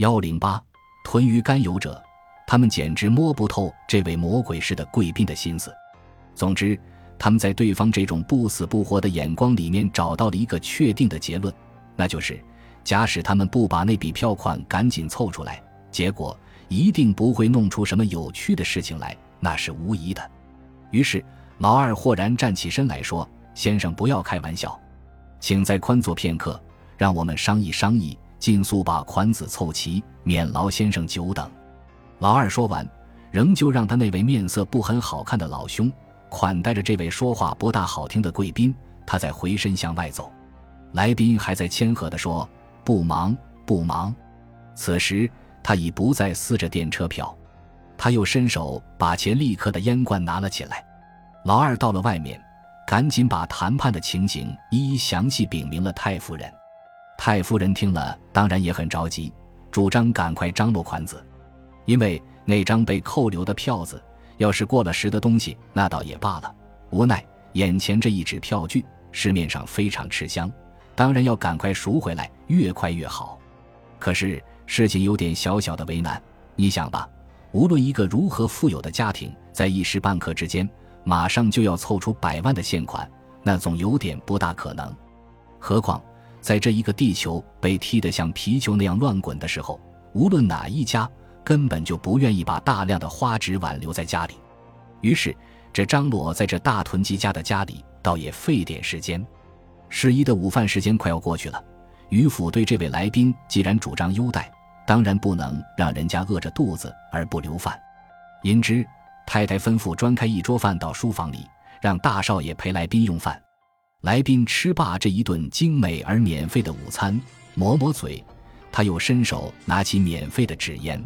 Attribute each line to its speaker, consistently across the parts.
Speaker 1: 幺零八屯于甘油者，他们简直摸不透这位魔鬼似的贵宾的心思。总之，他们在对方这种不死不活的眼光里面找到了一个确定的结论，那就是：假使他们不把那笔票款赶紧凑出来，结果一定不会弄出什么有趣的事情来，那是无疑的。于是，老二豁然站起身来说：“先生，不要开玩笑，请再宽坐片刻，让我们商议商议，尽速把款子凑齐，免劳先生久等。”老二说完，仍旧让他那位面色不很好看的老兄款待着这位说话不大好听的贵宾，他再回身向外走。来宾还在谦和地说：“不忙，不忙。”此时他已不再撕着电车票。他又伸手把钱立刻的烟罐拿了起来。老二到了外面，赶紧把谈判的情形一一详细禀明了太夫人。太夫人听了，当然也很着急，主张赶快张罗款子，因为那张被扣留的票子，要是过了时的东西，那倒也罢了。无奈眼前这一纸票据，市面上非常吃香，当然要赶快赎回来，越快越好。可是事情有点小小的为难，你想吧。无论一个如何富有的家庭，在一时半刻之间，马上就要凑出百万的现款，那总有点不大可能。何况在这一个地球被踢得像皮球那样乱滚的时候，无论哪一家，根本就不愿意把大量的花纸挽留在家里。于是，这张罗在这大囤积家的家里，倒也费点时间。适宜的午饭时间快要过去了，于府对这位来宾既然主张优待。当然不能让人家饿着肚子而不留饭，因之太太吩咐专开一桌饭到书房里，让大少爷陪来宾用饭。来宾吃罢这一顿精美而免费的午餐，抹抹嘴，他又伸手拿起免费的纸烟。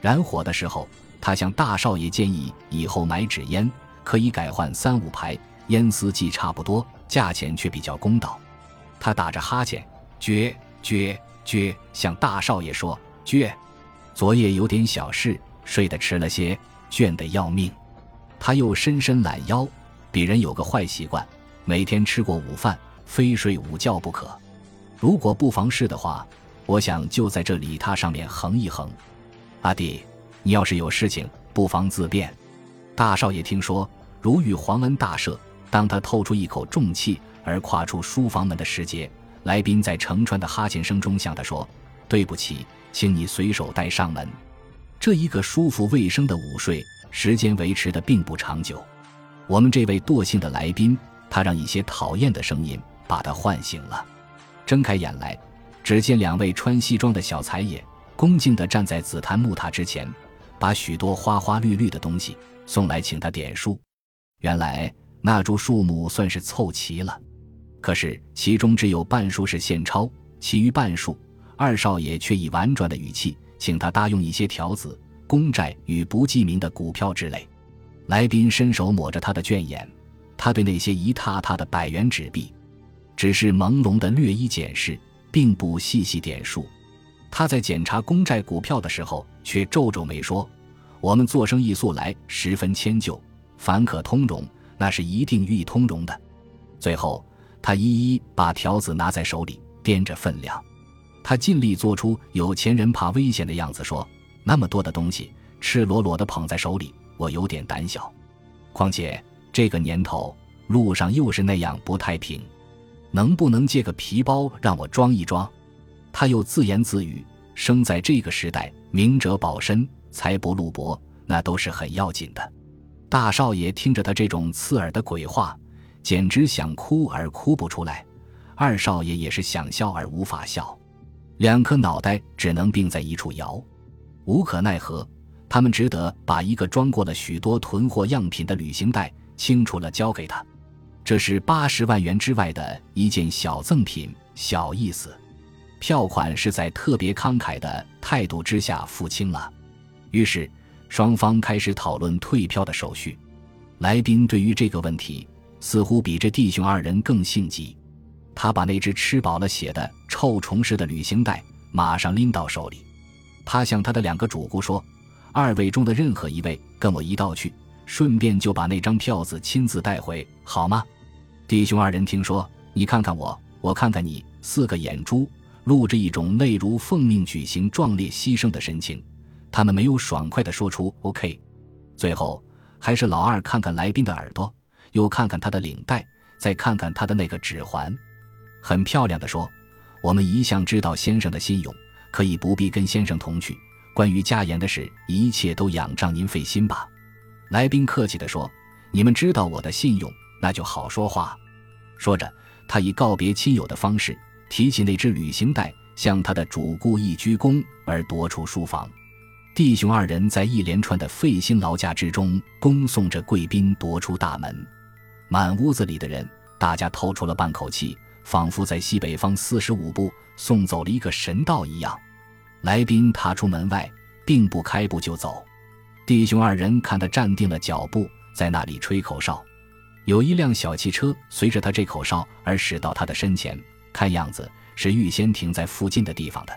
Speaker 1: 燃火的时候，他向大少爷建议，以后买纸烟可以改换三五排，烟丝既差不多，价钱却比较公道。他打着哈欠，撅撅撅，向大少爷说。倔，昨夜有点小事，睡得迟了些，倦得要命。他又伸伸懒腰，鄙人有个坏习惯，每天吃过午饭，非睡午觉不可。如果不妨事的话，我想就在这礼榻上面横一横。阿弟，你要是有事情，不妨自便。大少爷听说，如遇皇恩大赦。当他透出一口重气而跨出书房门的时节，来宾在成串的哈欠声中向他说：“对不起。”请你随手带上门。这一个舒服卫生的午睡时间维持的并不长久。我们这位惰性的来宾，他让一些讨厌的声音把他唤醒了。睁开眼来，只见两位穿西装的小财爷恭敬地站在紫檀木塔之前，把许多花花绿绿的东西送来，请他点数。原来那株树木算是凑齐了，可是其中只有半数是现钞，其余半数。二少爷却以婉转的语气，请他搭用一些条子、公债与不记名的股票之类。来宾伸手抹着他的倦眼，他对那些一沓沓的百元纸币，只是朦胧的略一检视，并不细细点数。他在检查公债股票的时候，却皱皱眉说：“我们做生意素来十分迁就，凡可通融，那是一定予以通融的。”最后，他一一把条子拿在手里，掂着分量。他尽力做出有钱人怕危险的样子，说：“那么多的东西，赤裸裸的捧在手里，我有点胆小。况且这个年头，路上又是那样不太平，能不能借个皮包让我装一装？”他又自言自语：“生在这个时代，明哲保身，财不露薄，那都是很要紧的。”大少爷听着他这种刺耳的鬼话，简直想哭而哭不出来；二少爷也是想笑而无法笑。两颗脑袋只能并在一处摇，无可奈何，他们只得把一个装过了许多囤货样品的旅行袋清楚了交给他。这是八十万元之外的一件小赠品，小意思。票款是在特别慷慨的态度之下付清了。于是双方开始讨论退票的手续。来宾对于这个问题似乎比这弟兄二人更性急。他把那只吃饱了血的臭虫似的旅行袋马上拎到手里，他向他的两个主顾说：“二位中的任何一位跟我一道去，顺便就把那张票子亲自带回，好吗？”弟兄二人听说，你看看我，我看看你，四个眼珠露着一种泪如奉命举行壮烈牺牲的神情。他们没有爽快地说出 “OK”。最后，还是老二看看来宾的耳朵，又看看他的领带，再看看他的那个指环，很漂亮的说：“我们一向知道先生的信用，可以不必跟先生同去。关于家言的事，一切都仰仗您费心吧。”来宾客气地说：“你们知道我的信用，那就好说话。”说着，他以告别亲友的方式。提起那只旅行袋，向他的主顾一鞠躬，而夺出书房。弟兄二人在一连串的费心劳驾之中，恭送着贵宾夺出大门。满屋子里的人，大家透出了半口气，仿佛在西北方四十五步送走了一个神道一样。来宾踏出门外，并不开步就走。弟兄二人看他站定了脚步，在那里吹口哨。有一辆小汽车随着他这口哨而驶到他的身前。看样子是预先停在附近的地方的，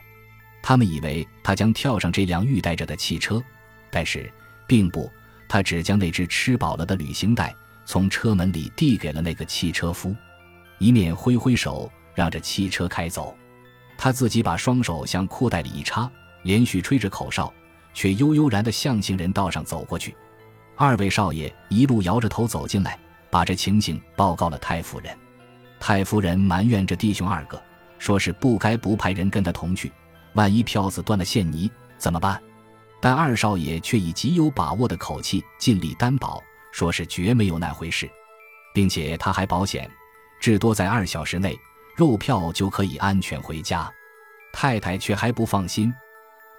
Speaker 1: 他们以为他将跳上这辆预带着的汽车，但是并不，他只将那只吃饱了的旅行袋从车门里递给了那个汽车夫，一面挥挥手让这汽车开走，他自己把双手向裤袋里一插，连续吹着口哨，却悠悠然地向行人道上走过去。二位少爷一路摇着头走进来，把这情形报告了太夫人。太夫人埋怨着弟兄二个，说是不该不派人跟他同去，万一票子断了线泥怎么办？但二少爷却以极有把握的口气尽力担保，说是绝没有那回事，并且他还保险，至多在二小时内，肉票就可以安全回家。太太却还不放心，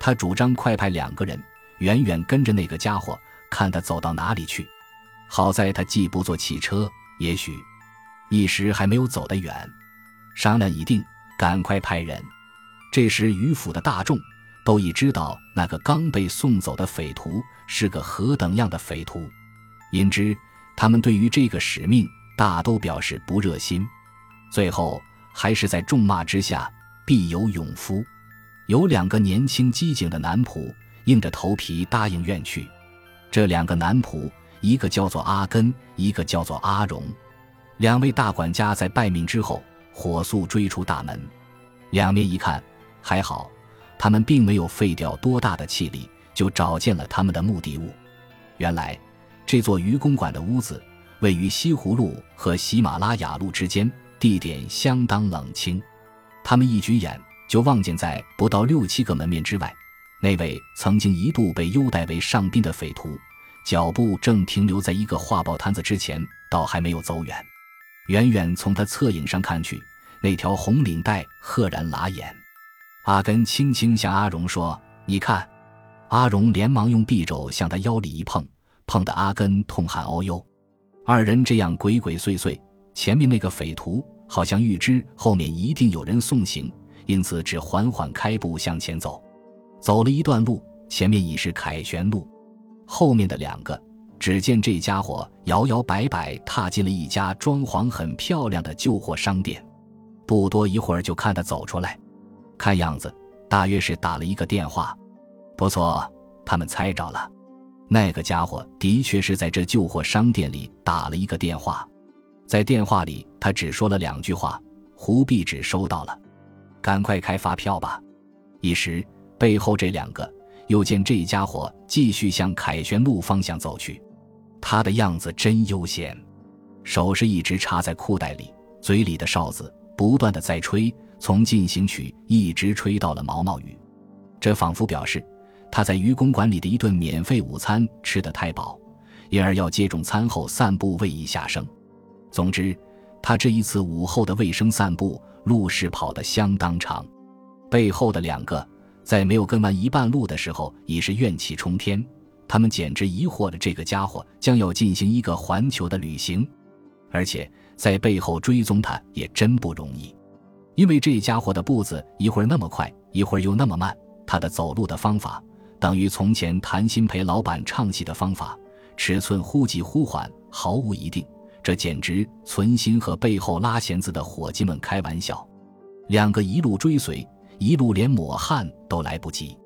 Speaker 1: 他主张快派两个人远远跟着那个家伙，看他走到哪里去。好在他既不坐汽车，也许。一时还没有走得远，商量已定，赶快派人。这时余府的大众都已知道那个刚被送走的匪徒是个何等样的匪徒，因之他们对于这个使命大都表示不热心。最后还是在众骂之下，必有勇夫。有两个年轻机警的男仆硬着头皮答应愿去。这两个男仆，一个叫做阿根，一个叫做阿荣。两位大管家在拜命之后，火速追出大门。两面一看，还好，他们并没有费掉多大的气力，就找见了他们的目的物。原来，这座愚公馆的屋子位于西湖路和喜马拉雅路之间，地点相当冷清。他们一举眼就望见，在不到六七个门面之外，那位曾经一度被优待为上宾的匪徒，脚步正停留在一个画报摊子之前，倒还没有走远。远远从他侧影上看去，那条红领带赫然拉眼。阿根轻轻向阿荣说：“你看。”阿荣连忙用臂肘向他腰里一碰，碰得阿根痛喊“哦呦！”二人这样鬼鬼祟祟，前面那个匪徒好像预知后面一定有人送行，因此只缓缓开步向前走。走了一段路，前面已是凯旋路，后面的两个。只见这家伙摇摇摆摆踏进了一家装潢很漂亮的旧货商店，不多一会儿就看他走出来，看样子大约是打了一个电话。不错，他们猜着了，那个家伙的确是在这旧货商店里打了一个电话。在电话里，他只说了两句话：“胡壁纸收到了，赶快开发票吧。”一时，背后这两个又见这家伙继续向凯旋路方向走去。他的样子真悠闲，手是一直插在裤袋里，嘴里的哨子不断的在吹，从进行曲一直吹到了毛毛雨。这仿佛表示他在愚公馆里的一顿免费午餐吃得太饱，因而要接种餐后散步为以下生。总之，他这一次午后的卫生散步路是跑得相当长。背后的两个在没有跟完一半路的时候，已是怨气冲天。他们简直疑惑了，这个家伙将要进行一个环球的旅行，而且在背后追踪他也真不容易，因为这家伙的步子一会儿那么快，一会儿又那么慢，他的走路的方法等于从前谭鑫培老板唱戏的方法，尺寸忽急忽缓，毫无一定。这简直存心和背后拉弦子的伙计们开玩笑。两个一路追随，一路连抹汗都来不及，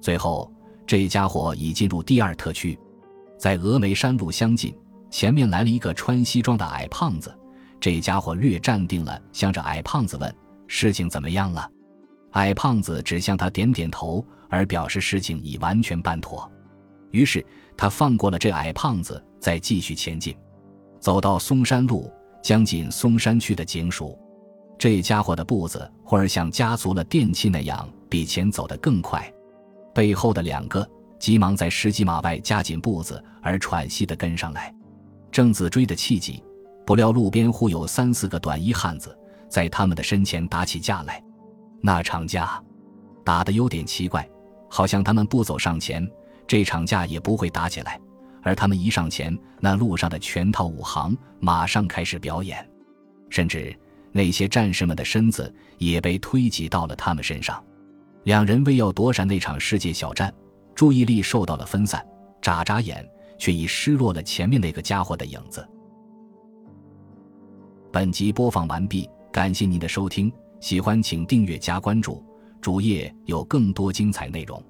Speaker 1: 最后。这家伙已进入第二特区，在峨眉山路相近，前面来了一个穿西装的矮胖子。这家伙略站定了，向着矮胖子问：“事情怎么样了？”矮胖子只向他点点头，而表示事情已完全办妥。于是他放过了这矮胖子，再继续前进，走到嵩山路将近嵩山区的警署。这家伙的步子忽而像加足了电器那样，比前走得更快。背后的两个急忙在十几码外加紧步子，而喘息地跟上来，正自追得气急，不料路边忽有三四个短衣汉子在他们的身前打起架来。那场架打得有点奇怪，好像他们不走上前，这场架也不会打起来；而他们一上前，那路上的全套武行马上开始表演，甚至那些战士们的身子也被推挤到了他们身上。两人为要躲闪那场世界小战，注意力受到了分散，眨眨眼却已失落了前面那个家伙的影子。本集播放完毕，感谢您的收听，喜欢请订阅加关注，主页有更多精彩内容。